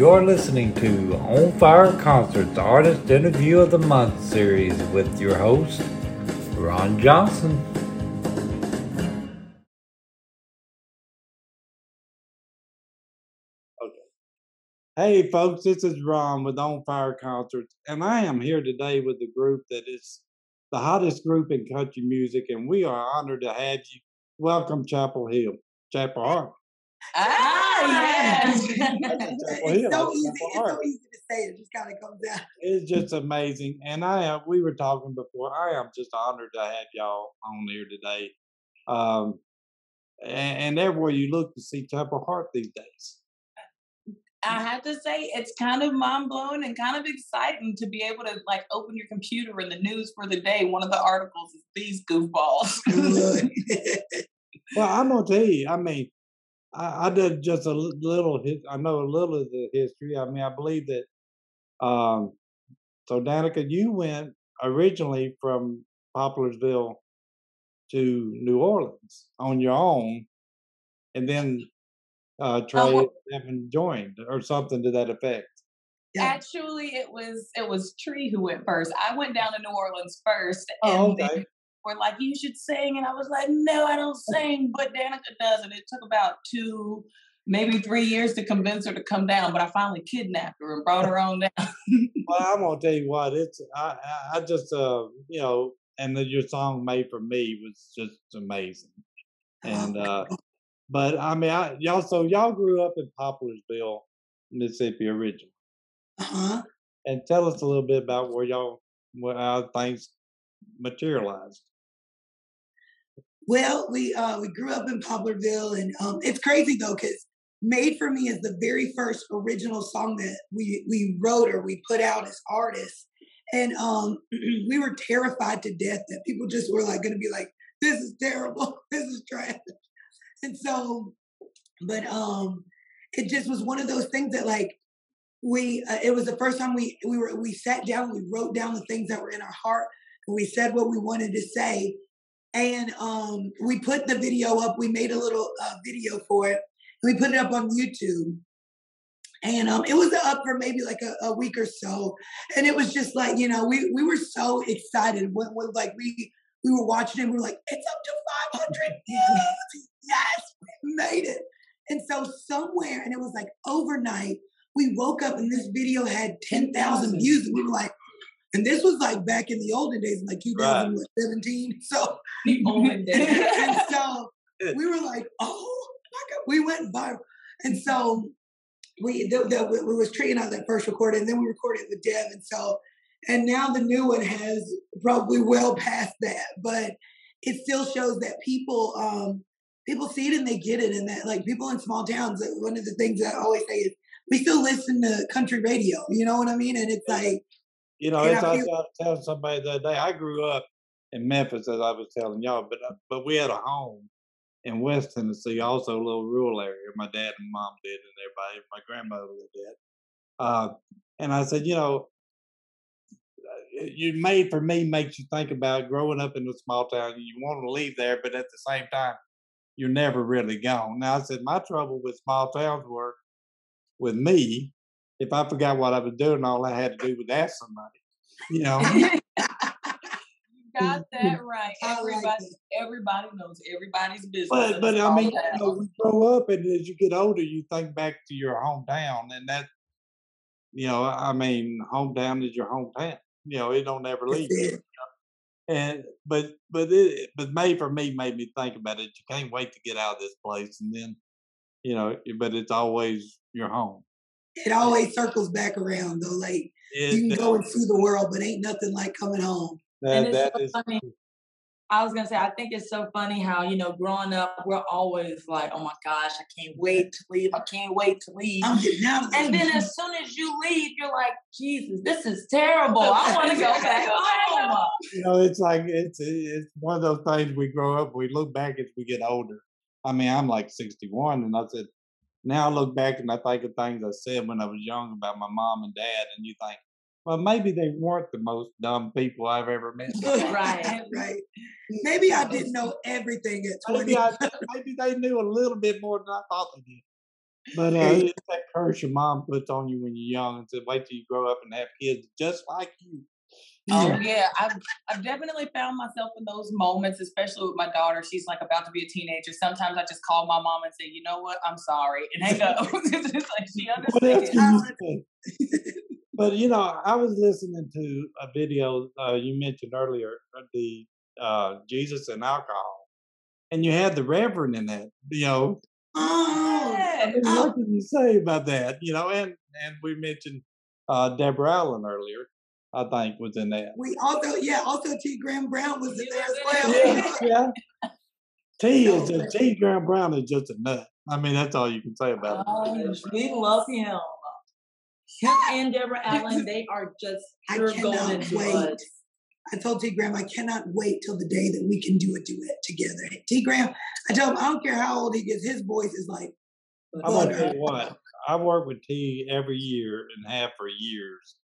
You're listening to On Fire Concerts Artist Interview of the Month series with your host, Ron Johnson. Okay. Hey folks, this is Ron with On Fire Concerts, and I am here today with a group that is the hottest group in country music, and we are honored to have you. Welcome, Chapel Hill, Chapel Hart. Ah, yes. Chapel it's so easy. It's so easy to say. It just kind of comes out. It's just amazing, and I am. We were talking before. I am just honored to have y'all on here today, um, and, and everywhere you look to see Chapel Hart these days. I have to say, it's kind of mind blowing and kind of exciting to be able to like open your computer and the news for the day. One of the articles is these goofballs. Well, I'm gonna tell you. I mean, I, I did just a little. I know a little of the history. I mean, I believe that. Um, so, Danica, you went originally from Popularsville to New Orleans on your own, and then uh, Trea well- Evan joined or something to that effect. Yeah. Actually, it was it was Tree who went first. I went down to New Orleans first, and Oh, then okay. Were like, "You should sing," and I was like, "No, I don't sing," but Danica does, and it took about two, maybe three years to convince her to come down. But I finally kidnapped her and brought her on down. Well, I'm gonna tell you what. It's I I, just uh you know, and then your song "Made for Me" was just amazing. And uh but I mean, I, y'all so y'all grew up in Popularsville, Mississippi originally, uh-huh. and tell us a little bit about where y'all where how things materialized. Well, we uh, we grew up in Poplarville, and um, it's crazy though because "Made for Me" is the very first original song that we we wrote or we put out as artists, and um, we were terrified to death that people just were like going to be like, "This is terrible, this is trash," and so, but um, it just was one of those things that like we uh, it was the first time we we were we sat down we wrote down the things that were in our heart and we said what we wanted to say and um we put the video up. We made a little uh, video for it. We put it up on youtube. And um it was up for maybe like a, a week or so. And it was just like you know we we were so excited when, when like we we were watching it. We were like it's up to 500 yes yes we made it. And so somewhere and it was like overnight we woke up and this video had 10,000 views. And we were like and this was like back in the olden days like 2017 so the olden days. and so we were like, oh my God, we went viral. And so we, the, the, we was treating out that first recording, and then we recorded with Dev. And so, and now the new one has probably well past that, but it still shows that people, um, people see it and they get it. And that like people in small towns, uh, one of the things that I always say is we still listen to country radio, you know what I mean? And it's like, You know, And it's I was telling somebody the other day. I grew up in Memphis, as I was telling y'all, but uh, but we had a home in West Tennessee, also a little rural area. My dad and mom did, and everybody. My grandmother lived. Uh, and I said, you know, uh, you made for me makes you think about growing up in a small town. You want to leave there, but at the same time, you're never really gone. Now I said my trouble with small towns were with me. If I forgot what I was doing, all I had to do was ask somebody. You know. You got that right. I like Everybody, everybody knows everybody's business. But but I mean, you know, we grow up, and as you get older, you think back to your hometown, and that, you know, I mean, hometown is your hometown. You know, it don't ever leave. you. And but but it but made for me made me think about it. You can't wait to get out of this place, and then, you know, but it's always your home. It always circles back around though. Like It, you can go and see the world, but ain't nothing like coming home. And that, it's that so is funny. I was gonna say, I think it's so funny how you know, growing up, we're always like, "Oh my gosh, I can't wait to leave! I can't wait to leave!" I'm getting out of And then as soon as you leave, you're like, "Jesus, this is terrible! I want to go back home." you know, it's like it's it's one of those things we grow up, we look back as we get older. I mean, I'm like 61, and I said, now I look back and I think of things I said when I was young about my mom and dad, and you think, well, maybe they weren't the most dumb people I've ever met. Right. right. Maybe I didn't know everything at 20. Maybe, I, maybe they knew a little bit more than I thought they did. But uh, it's that curse your mom puts on you when you're young and said, wait till you grow up and have kids just like you. Oh Yeah. I've I've definitely found myself in those moments, especially with my daughter. She's like about to be a teenager. Sometimes I just call my mom and say, "You know what? I'm sorry," and hang up. it's like she understands. you? But you know, I was listening to a video uh, you mentioned earlier, uh, the uh, Jesus and alcohol, and you had the Reverend in that. You know, Oh, Yeah. I mean, Oh. what can you say about that? You know, and and we mentioned uh, Deborah Allen earlier. I think was in that. we also, yeah, also T. Graham Brown was in there as well. Yeah, yeah. T is just T. Graham Brown is just a nut. I mean, that's all you can say about it. Oh, We love him. Him and Deborah Allen, they are just I pure cannot golden to wait. I told T. Graham I cannot wait till the day that we can do a duet together. T. Graham, I tell him I don't care how old he gets, his voice is like I'm gonna tell you what. I work with T every year and have for years.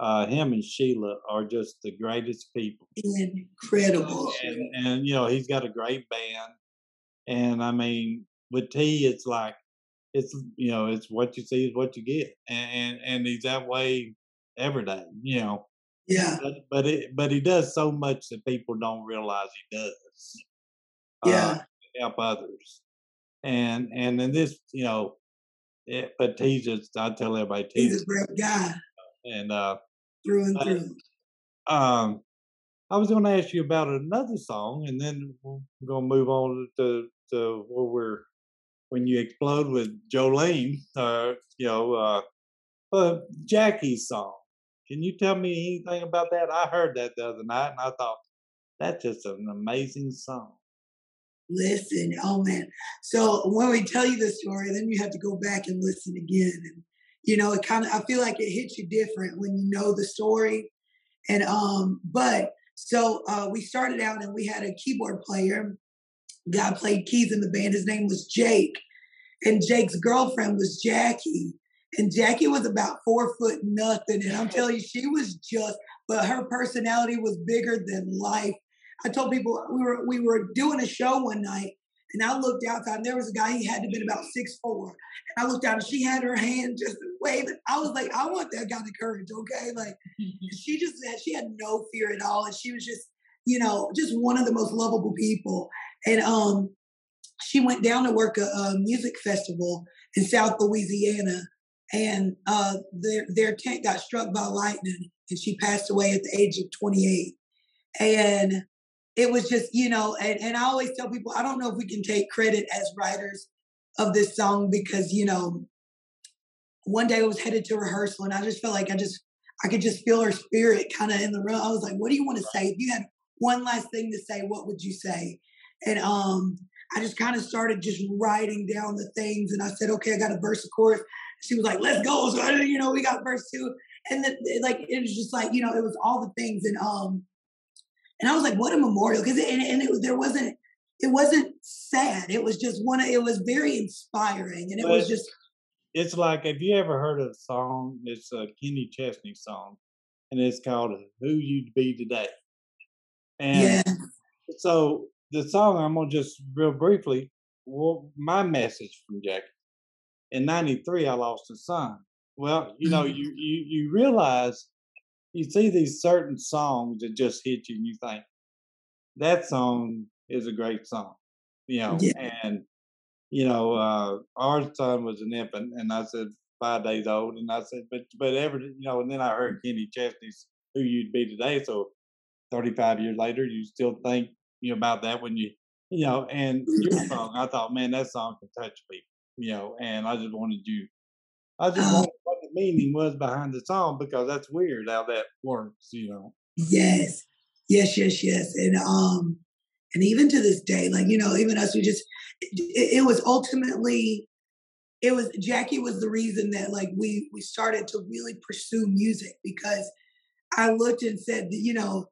Uh, him and Sheila are just the greatest people, incredible. and and you know he's got a great band. And I mean, with T, it's like it's you know it's what you see is what you get, and and, and he's that way every day. You know, Yeah, but but it but he does so much that people don't realize he does. Uh, yeah. to help others, and and in this, you know, it, but T's just I tell everybody He's a great guy and uh through and through. um I was going to ask you about another song, and then we're going to move on to to where we're when you explode with Jolene, uh, you know, uh, uh, Jackie's song. Can you tell me anything about that? I heard that the other night, and I thought that's just an amazing song. Listen, oh man. So when we tell you the story, then you have to go back and listen again. And you know, it kind of I feel like it hits you different when you know the story. And um, but so uh we started out and we had a keyboard player. Guy played keys in the band. His name was Jake. And Jake's girlfriend was Jackie. And Jackie was about four foot nothing. And I'm telling you, she was just, but her personality was bigger than life. I told people we were we were doing a show one night, and I looked outside. And there was a guy. He had to been about six four. And I looked out, and she had her hand just waving. I was like, I want that kind of courage. Okay, like she just had she had no fear at all, and she was just you know just one of the most lovable people. And um, she went down to work a, a music festival in South Louisiana, and uh, their their tent got struck by lightning, and she passed away at the age of twenty eight. And it was just you know and, and i always tell people i don't know if we can take credit as writers of this song because you know one day i was headed to rehearsal and i just felt like i just i could just feel her spirit kind of in the room. I was like what do you want to say? If you had one last thing to say what would you say? And um i just kind of started just writing down the things and i said okay i got a verse of course. she was like let's go. So you know we got verse two. And then like it was just like you know it was all the things and um and I was like, what a memorial. Cause it, and, and it was, there wasn't, it wasn't sad. It was just one, it was very inspiring. And it was just, It's like, have you ever heard of a song? It's a Kenny Chesney song, and it's called "Who You'd Be Today." And yeah, so the song I'm gonna just real briefly. Well, my message from Jackie. In '93, I lost a son. Well, you know, Mhm. you you you realize you see these certain songs that just hit you, and you think that song is a great song, you know. Yeah. And you know, uh, our son was an infant, and I said five days old, and I said, but but every you know, and then I heard Kenny Chesney's "Who You'd Be Today," so 35 years later, you still think you know, about that when you, you know, and your song, I thought, man, that song can touch people, you know, and I just wanted you, I just Oh. wanted meaning was behind the song because that's weird how that works, you know. yes, yes, yes, yes. And, um, and even to this day, like, you know, even us, we just, it, it was ultimately, it was, Jackie was the reason that like we, we started to really pursue music because I looked and said, you know,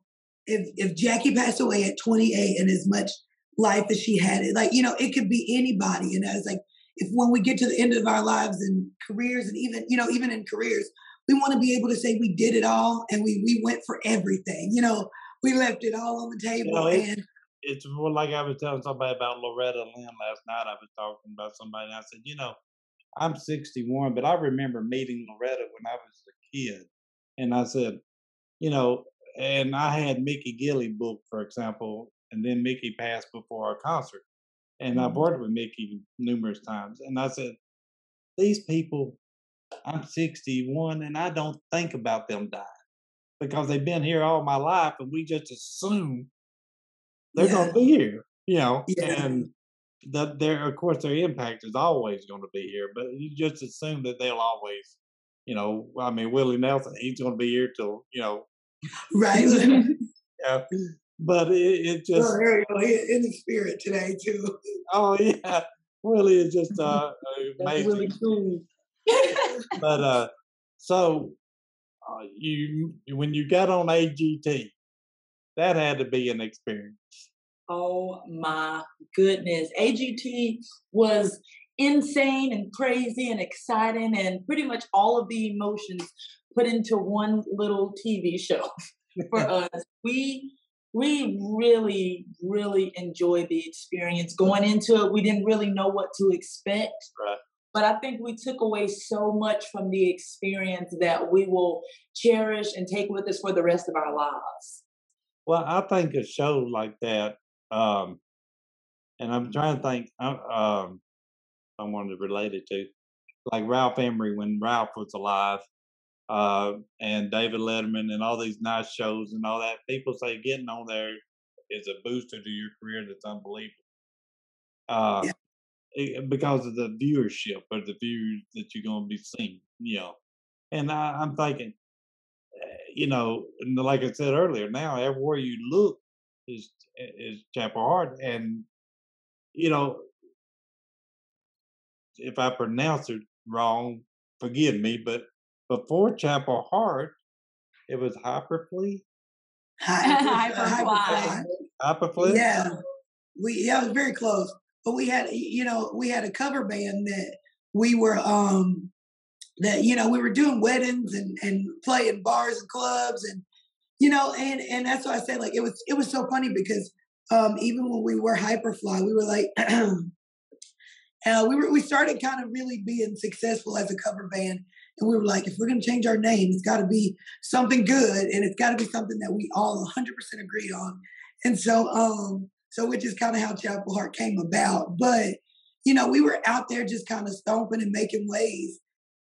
if, if Jackie passed away at 28 and as much life as she had, it like, you know, it could be anybody. And I was like, if when we get to the end of our lives and careers and even, you know, even in careers, we want to be able to say we did it all and we we went for everything. You know, we left it all on the table know, it- and It's more like I was telling somebody about Loretta Lynn last night. I was talking about somebody, and I said, you know, I'm 61, but I remember meeting Loretta when I was a kid, and I said, you know, and I had Mickey Gilley booked, for example, and then Mickey passed before our concert, and I've Mm-hmm. worked with Mickey numerous times, and I said, these people, I'm 61, and I don't think about them dying because they've been here all my life, and we just assume they're Yeah. going to be here, you know, Yeah. and that their of course their impact is always going to be here, but you just assume that they'll always, you know, I mean Willie Nelson, he's going to be here till you know, Right. yeah. But it, it just, oh, there you go. He in the spirit today too. oh yeah, Willie is just uh, amazing. really cool. But uh, so uh, you when you got on AGT, that had to be an experience. Oh my goodness. AGT was insane and crazy and exciting and pretty much all of the emotions put into one little TV show for us. We we really, really enjoyed the experience. Going into it, we didn't really know what to expect. Right. But I think we took away so much from the experience that we will cherish and take with us for the rest of our lives. Well, I think a show like that, um, and I'm trying to think, um, someone to relate it to, like Ralph Emery when Ralph was alive, uh, and David Letterman and all these nice shows and all that. People say getting on there is a booster to your career that's unbelievable. Uh, Yeah. it- because of the viewership or the views that you're going to be seeing, you know. And I, I'm thinking, eh, you know, like I said earlier, now everywhere you look is is Chapel Hart, and you know, if I pronounce it wrong, forgive me, but before Chapel Hart, it was Hyperfleet, Hyperfly. Hyperfleet. Yeah, we yeah, it was very close. But we had you know we had a cover band that we were um that you know we were doing weddings and and playing bars and clubs and you know and and that's why I said like it was it was so funny because um even when we were Hyperfly we were like uh, we were we started kind of really being successful as a cover band and we were like if we're going to change our name it's got to be something good and it's got to be something that we all 100% agree on. And so um so which is kind of how Chapel Hart came about. But you know we were out there just kind of stomping and making waves.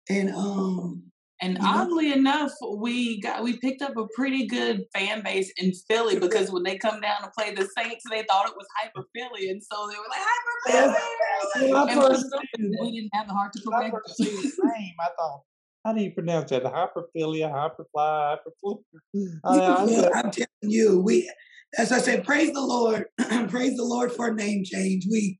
And um And oddly enough, we got we picked up a pretty good fan base in Philly because when they come down to play the Saints, they thought it was Hyper Philly, and so they were like Hyper Philly. When I And for first some reason, we didn't have the heart to correct first seen them. name, I thought, how do you pronounce that? Hyperphilia, hyperfly, hyperflip. I mean, I'm telling you we as i said praise the lord praise the lord for a name change we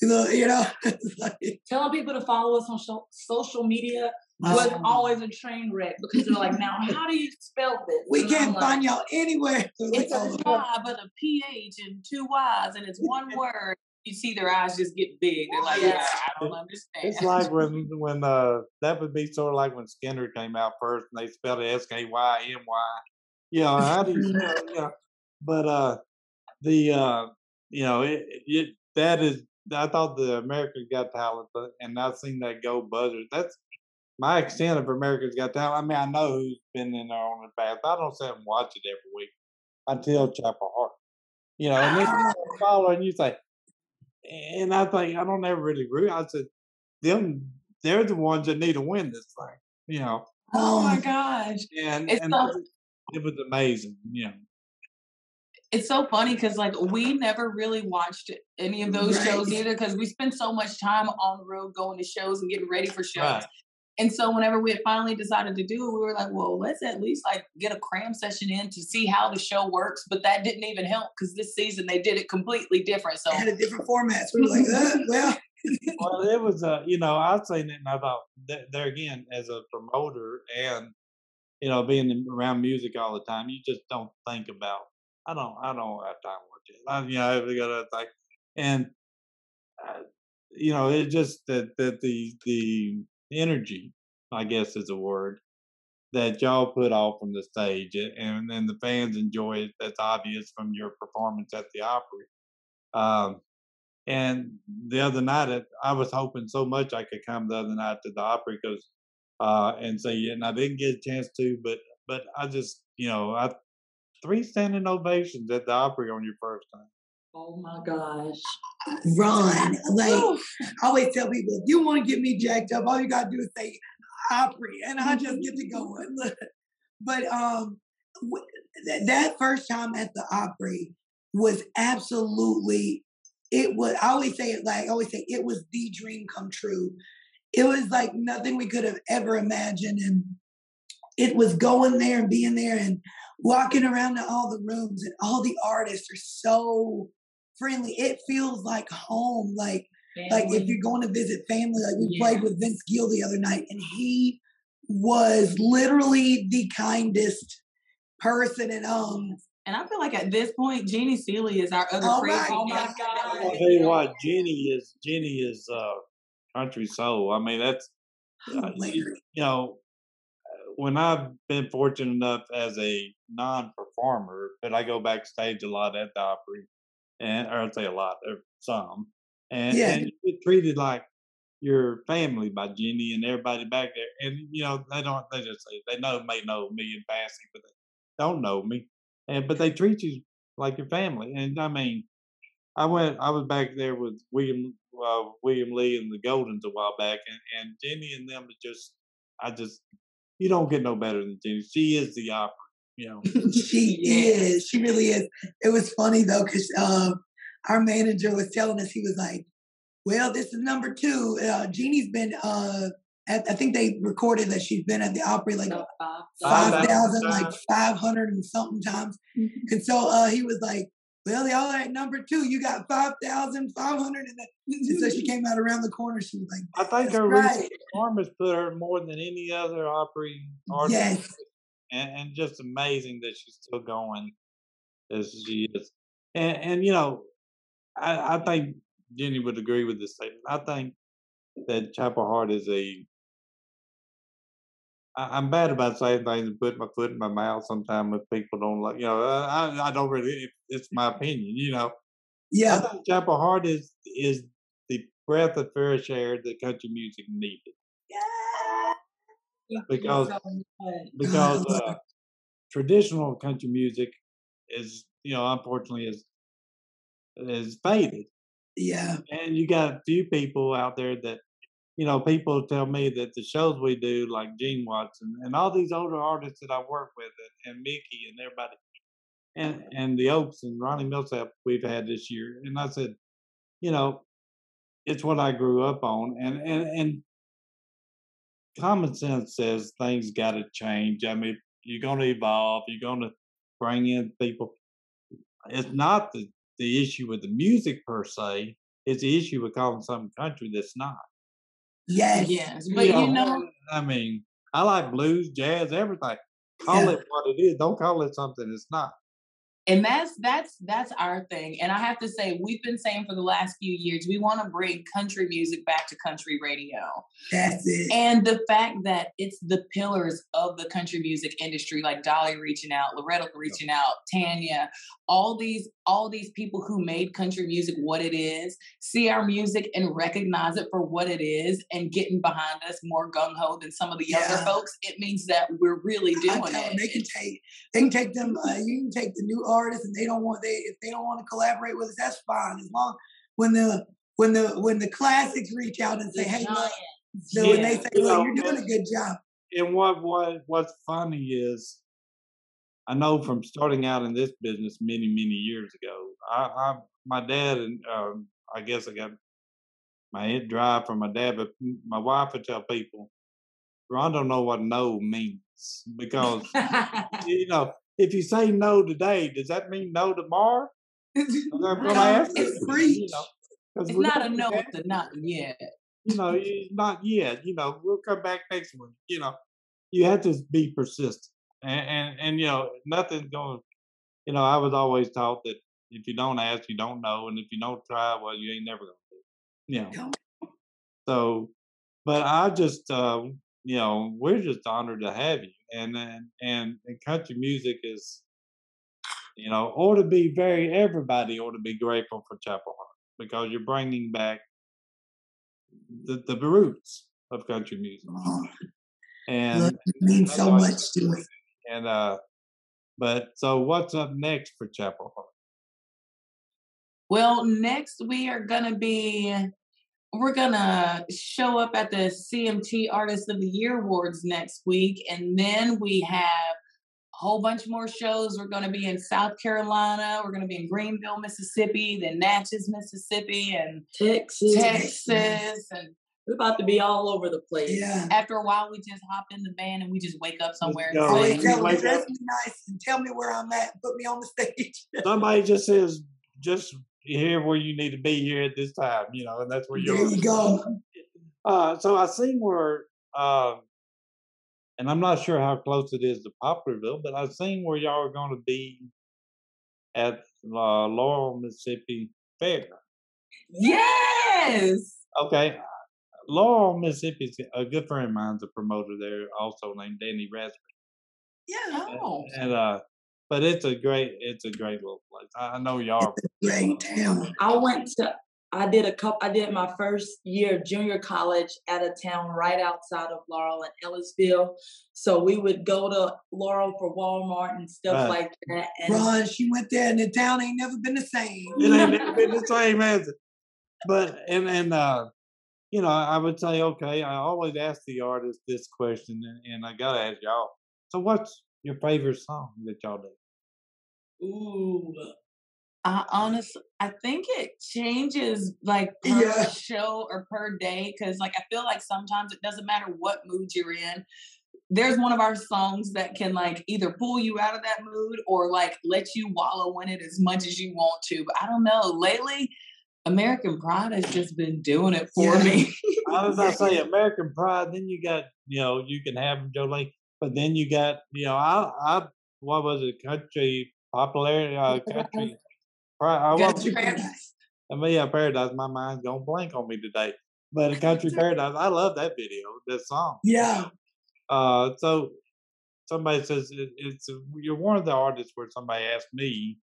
you know, you know like, telling people to follow us on sho- social media was um, always a train wreck because they're like, now how do you spell this? we And I'm can't like, find y'all anywhere It's a "Oh, but a PH and two Y's, and it's one word. You see their eyes just get big. They're like, Yeah. yeah, I don't understand. it's like when when uh that would be sort of like when Skinner came out first and they spelled it S K Y M Y. You know, how do you spell? You know, but uh the uh you know it, it that is I thought the America's Got Talent but- and I've seen that go buzzer. That's my extent of America's Got Talent. I mean, I know who's been in there on the past. I don't sit and watch it every week until Chapel Hart. You know, and then you follow and you say, and I think I don't ever really root. I said, them they're the ones that need to win this thing. You know, oh my gosh. and It's and so- it was- amazing. Know, it's so funny because like we never really watched any of those shows either because we spent so much time on the road going to shows and getting ready for shows. Right. And so whenever we had finally decided to do it, we were like, well, let's at least like get a cram session in to see how the show works. But that didn't even help because this season they did it completely different. So it had a different format so we were like uh, well well, it was uh, you know, I've seen it and I thought th- there again as a promoter and you know being around music all the time, you just don't think about. I don't. I don't have time to watch it. I, you know, I got to think, and uh, you know, it just that that the the energy, I guess, is a word that y'all put off from the stage, and and the fans enjoy it. That's obvious from your performance at the Opry. Um, And the other night, I was hoping so much I could come the other night to the Opry because, uh, and see, and I didn't get a chance to, but but I just, you know, I three standing ovations at the Opry on your first time. Oh my gosh. Run. Like. I always tell people, if you want to get me jacked up, all you gotta do is say Opry, and I just get to going. but um, that first time at the Opry was absolutely. It was. I always say it like I always say it was the dream come true. It was like nothing we could have ever imagined, and it was going there and being there and walking around to all the rooms and all the artists are so friendly. It feels like home. Like like if you're going to visit family, like we Yeah. played with Vince Gill the other night, and he was literally the kindest person. And um, And I feel like at this point, Jeannie Seeley is our other Oh crazy. my Oh my aunt. God. I'll tell you what, Jenny is Jenny is uh, country soul. I mean, that's uh, you, you know, when I've been fortunate enough as a non-performer, but I go backstage a lot at the Opry, and or I'd say a lot, or some, and Yeah. and you get treated like your family by Jenny and everybody back there, and you know they don't. They just say they know may know me in passing, but they don't know me, and but they treat you like your family, and I mean. I went. I was back there with William uh, William Lee and the Goldens a while back, and, and Jenny and them are just. I just. You don't get no better than Jenny. She is the Opry. You know. she is. She really is. It was funny though, because um, our manager was telling us he was like, "Well, this is number two. Uh, Jeannie's been. Uh, at, I think they recorded that she's been at the Opry like About five Five five thousand, thousand like five hundred and something times. Mhm. And so uh, he was like, "Well, y'all at number two. You got five thousand five hundred, and so she came out around the corner. She was like, I think her right." recent performance put her more than any other Opry artist, Yes, and, and just amazing that she's still going as she is. And and you know, I, I think Jenny would agree with this statement. I think that Chapel Hart is a. I, I'm bad about saying things and putting my foot in my mouth sometimes if people don't like. You know, I I don't really. It's my opinion. You know, I yeah, think Chapel Hart is is the breath of fresh air that country music needed because because uh, traditional country music is you know unfortunately is is faded. Yeah, and you got a few people out there that you know people tell me that the shows we do like gene watson and all these older artists that i work with and, and mickey and everybody and and the oaks and Ronnie Milsap we've had this year and i said you know it's what i grew up on and and and common sense says things got to change i mean you're going to evolve you're going to bring in people it's not the the issue with the music per se. It's the issue with calling some country that's not. yes, Yes, but you know, I mean, I like blues, jazz, everything. Call Yeah. it what it is. Don't call it something it's not. And that's that's that's our thing. And I have to say, we've been saying for the last few years, we want to bring country music back to country radio. that's it. And the fact that it's the pillars of the country music industry, like Dolly reaching out, Loretta reaching out, Tanya, all these all these people who made country music what it is, see our music and recognize it for what it is, and getting behind us more gung ho than some of the younger Yeah. folks. It means that we're really I doing tell 'em it. they can take they can take them. Uh, you can take the new artists, and they don't want they if they don't want to collaborate with us, that's fine. As long when the when the when the classics reach out and say, The "Hey, look," giant. so when they Yeah. say, you know, you're doing a good job," And what what what's funny is, I know from starting out in this business many many years ago. I, I my dad and um, I guess I got my head dry from my dad, but my wife would tell people, "Ron don't know what no means because you know if you say no today, does that mean no tomorrow?" I'm going to ask and you, know, It's not a no, it's a not yet. you know, not yet. You know, we'll come back next week. You know, you have to be persistent, and and, and you know, nothing's going. You know, I was always taught that if you don't ask, you don't know, and if you don't try, well, you ain't never gonna do. It. You know, so, but I just, uh, you know, we're just honored to have you, and and and, and country music is, you know, ought to be very. Everybody ought to be grateful for Chapel Hart. because you're bringing back the the roots of country music, Oh, and look, it means so much to us. And uh, but so what's up next for Chapel Hart? Well, next we are gonna be we're gonna show up at the CMT Artist of the Year Awards next week, and then we have a whole bunch more shows. We're gonna be in South Carolina, we're gonna be in Greenville, Mississippi, then Natchez, Mississippi, and Texas. Texas. And We're about to be all over the place. Yeah. after a while, we just hop in the van and we just wake up somewhere go. and Always you tell them, wake dress me nice and tell me where I'm at. Put me on the stage. Somebody just says just here where you need to be here at this time, you know, and that's where you're. there you go. Uh, so I seen where, um, and I'm not sure how close it is to Poplarville, but I've seen where y'all are going to be at uh, Laurel, Mississippi Fair. Yes. Okay, Laurel, Mississippi a good friend of mine's a promoter there, also named Danny Raspberry. Yeah. Oh. And uh, but it's a great, it's a great little place. I, I know y'all. Great town. I went to I did a couple I did my first year of junior college at a town right outside of Laurel in Ellisville. So we would go to Laurel for Walmart and stuff Right. like that. And Ron, she went there and the town ain't never been the same. it ain't never been the same as it. But and and uh, you know, I would say, okay, I always ask the artist this question, and, and I gotta ask y'all. So, what's your favorite song that y'all do? Ooh. I honestly, I think it changes like per Yeah. show or per day because, like, I feel like sometimes it doesn't matter what mood you're in. There's one of our songs that can like either pull you out of that mood or like let you wallow in it as much as you want to. But I don't know. Lately, American Pride has just been doing it for Yeah. me. I was about to say American Pride. Then you got, you know, you can have Jolene, but then you got, you know, I, I, what was it, country popularity, uh, country. Pride, I, Country Paradise. I mean, yeah, Paradise. My mind's going blank on me today. But Country Paradise, I love that video, that song. Yeah. Uh, so somebody says it, it's you're one of the artists where somebody asked me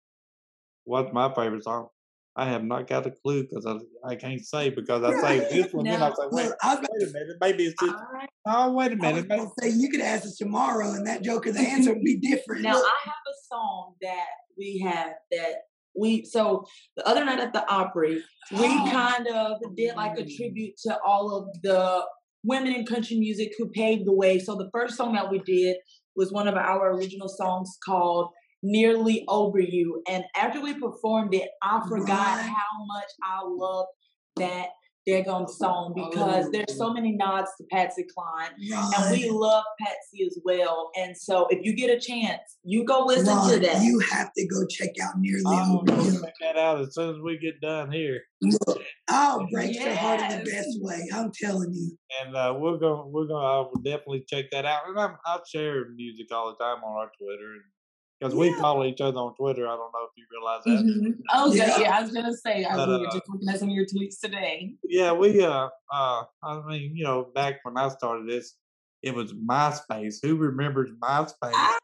what's my favorite song. I have not got a clue because I, I can't say because I say this one, then I No. say wait, Look, I was, wait a minute, maybe it's just I, oh wait a minute, maybe, gonna say you could ask us tomorrow, and that joker, the answer would be different. now Look, I have a song that we have that we so the other night at the Opry, we Oh. kind of did like a mm. tribute to all of the women in country music who paved the way. So the first song that we did was one of our original songs called Nearly Over You. And after we performed it, I forgot Right. how much I loved that daggone song because there's so many nods to Patsy Cline. And we love Patsy as well. And so if you get a chance, you go listen to that. you have to go check out Nearly I'll Over You. check that out as soon as we get done here. Look, I'll break your heart in the Yes. best way. I'm telling you. And uh, we're gonna we're gonna I will definitely check that out. And I'm, I share music all the time on our Twitter because we Yeah. follow each other on Twitter. I don't know if you realize that. Mhm. Oh, yeah. Yeah. yeah. I was gonna say I, was uh, just looking at some of your tweets today. Yeah, we uh uh I mean, you know, back when I started this, it was MySpace. Who remembers MySpace? Ah.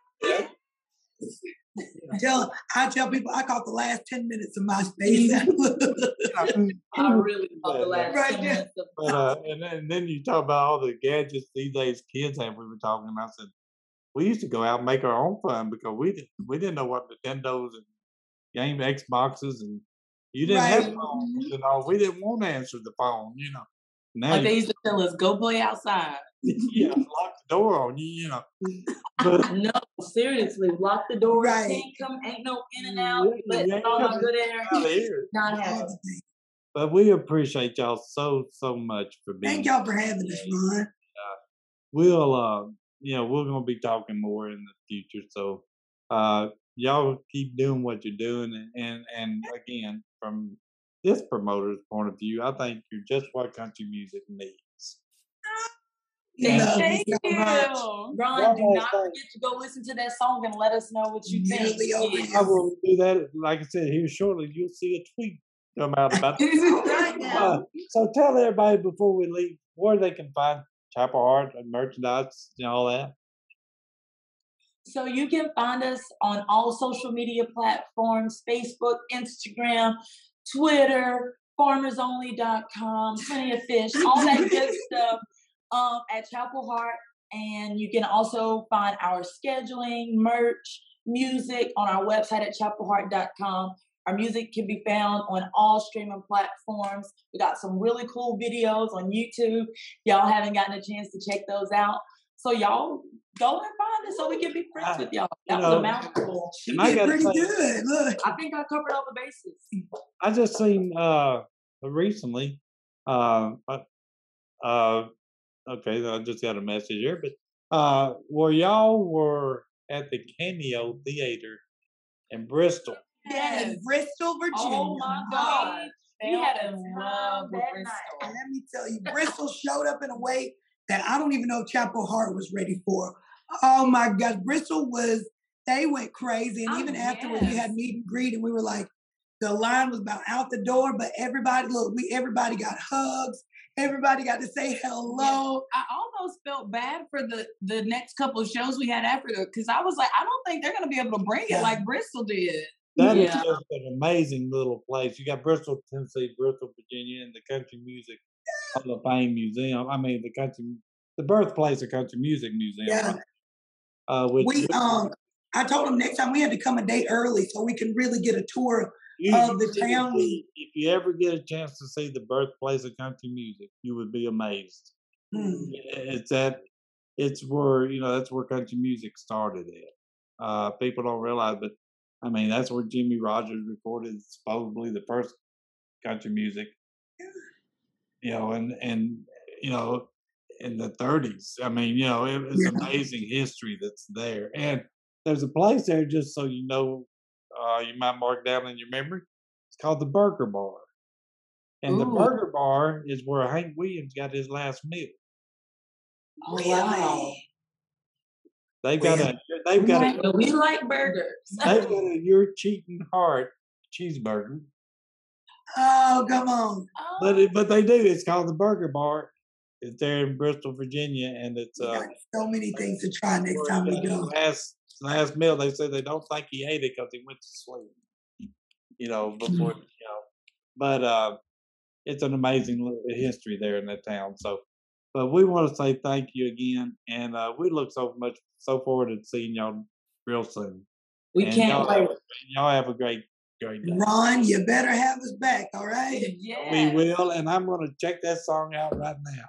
Tell I tell people I caught the last ten minutes of my space. I really love the last Right 10 there. minutes of But uh and then, and then you talk about all the gadgets these days kids have. We were talking, and I said we used to go out and make our own fun because we didn't we didn't know what Nintendos and game Xboxes and you didn't have Right. phones and all. We didn't want to answer the phone, you know. Now Like they used to tell us, go play outside. yeah, lock the door on you, you know. But No, seriously, lock the door. Right. Can't come, ain't no in and out. Yeah, Let yeah, all my good air. Not happening. But we appreciate y'all so so much for being. Thank y'all for having us, Ron. We'll uh, you know, we're gonna be talking more in the future. So, uh, y'all keep doing what you're doing, and and, and again, from this promoter's point of view, I think you're just what country music needs. Thank Love Thank you you. so much. Ron, do not forget to go listen to that song and let us know what you think. Nearly over Yeah. you. I will do that. Like I said, here shortly, you'll see a tweet come out about that. Right. Uh, so tell everybody before we leave where they can find Chapel Hart and merchandise and all that. So you can find us on all social media platforms Facebook, Instagram, Twitter, farmersonly.com, plenty of fish, all that good stuff um, at Chapel Hart. And you can also find our scheduling, merch, music on our website at chapelhart.com. Our music can be found on all streaming platforms. We got some really cool videos on YouTube. Y'all haven't gotten a chance to check those out. So y'all go and find it so we can be friends with y'all. That was know, a mouthful. She I did pretty say- good. Look. I think I covered all the bases. I just seen uh recently uh uh, uh okay I just got a message here but uh where y'all were at the Cameo Theater in Bristol. Yes, Bristol, oh Virginia. Oh my God. We had a love with that Bristol. And let me tell you, Bristol showed up in a way that I don't even know if Chapel Hart was ready for. Oh my gosh, Bristol was, they went crazy. And Oh, even afterwards, we had meet and greet, and we were like, the line was about out the door, but everybody, look, we everybody got hugs. Everybody got to say hello. I almost felt bad for the the next couple of shows we had after because I was like, I don't think they're gonna be able to bring Yeah. it like Bristol did. That is Yeah. just an amazing little place. You got Bristol, Tennessee, Bristol, Virginia, and the Country Music Hall of Fame Museum. I mean the country the birthplace of country music museum. Yeah. Uh which We um I told them next time we had to come a day early so we can really get a tour. You, of the town. do. If you ever get a chance to see the birthplace of country music, you would be amazed. Hmm. It's that it's where you know that's where country music started at. Uh, people don't realize, but I mean that's where Jimmie Rodgers recorded It's probably the first country music. You know, and and you know in the 30s. I mean, you know, it, it's Yeah. amazing history that's there, and there's a place there just so you know uh, you might mark down in your memory. It's called the Burger Bar. And the Burger Bar is where Hank Williams got his last meal. Oh, Really? wow. They've got a they've got a we like burgers. they've got a your cheating heart cheeseburger. Oh, come on. But it, but they do. It's called the Burger Bar. It's there in Bristol, Virginia, and it's uh so many things to try next time we go. last last meal. They say they don't think he ate it because he went to sleep. You know before you know, but uh, it's an amazing history there in that town. So, but we want to say thank you again, and uh, we look so much so forward to seeing y'all real soon. We And can't y'all wait. Have, y'all have a great great day. Ron, you better have us back, all right? Yeah. We will, and I'm going to check that song out right now.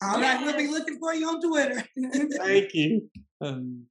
All right, we'll be looking for you on Twitter. Thank you. And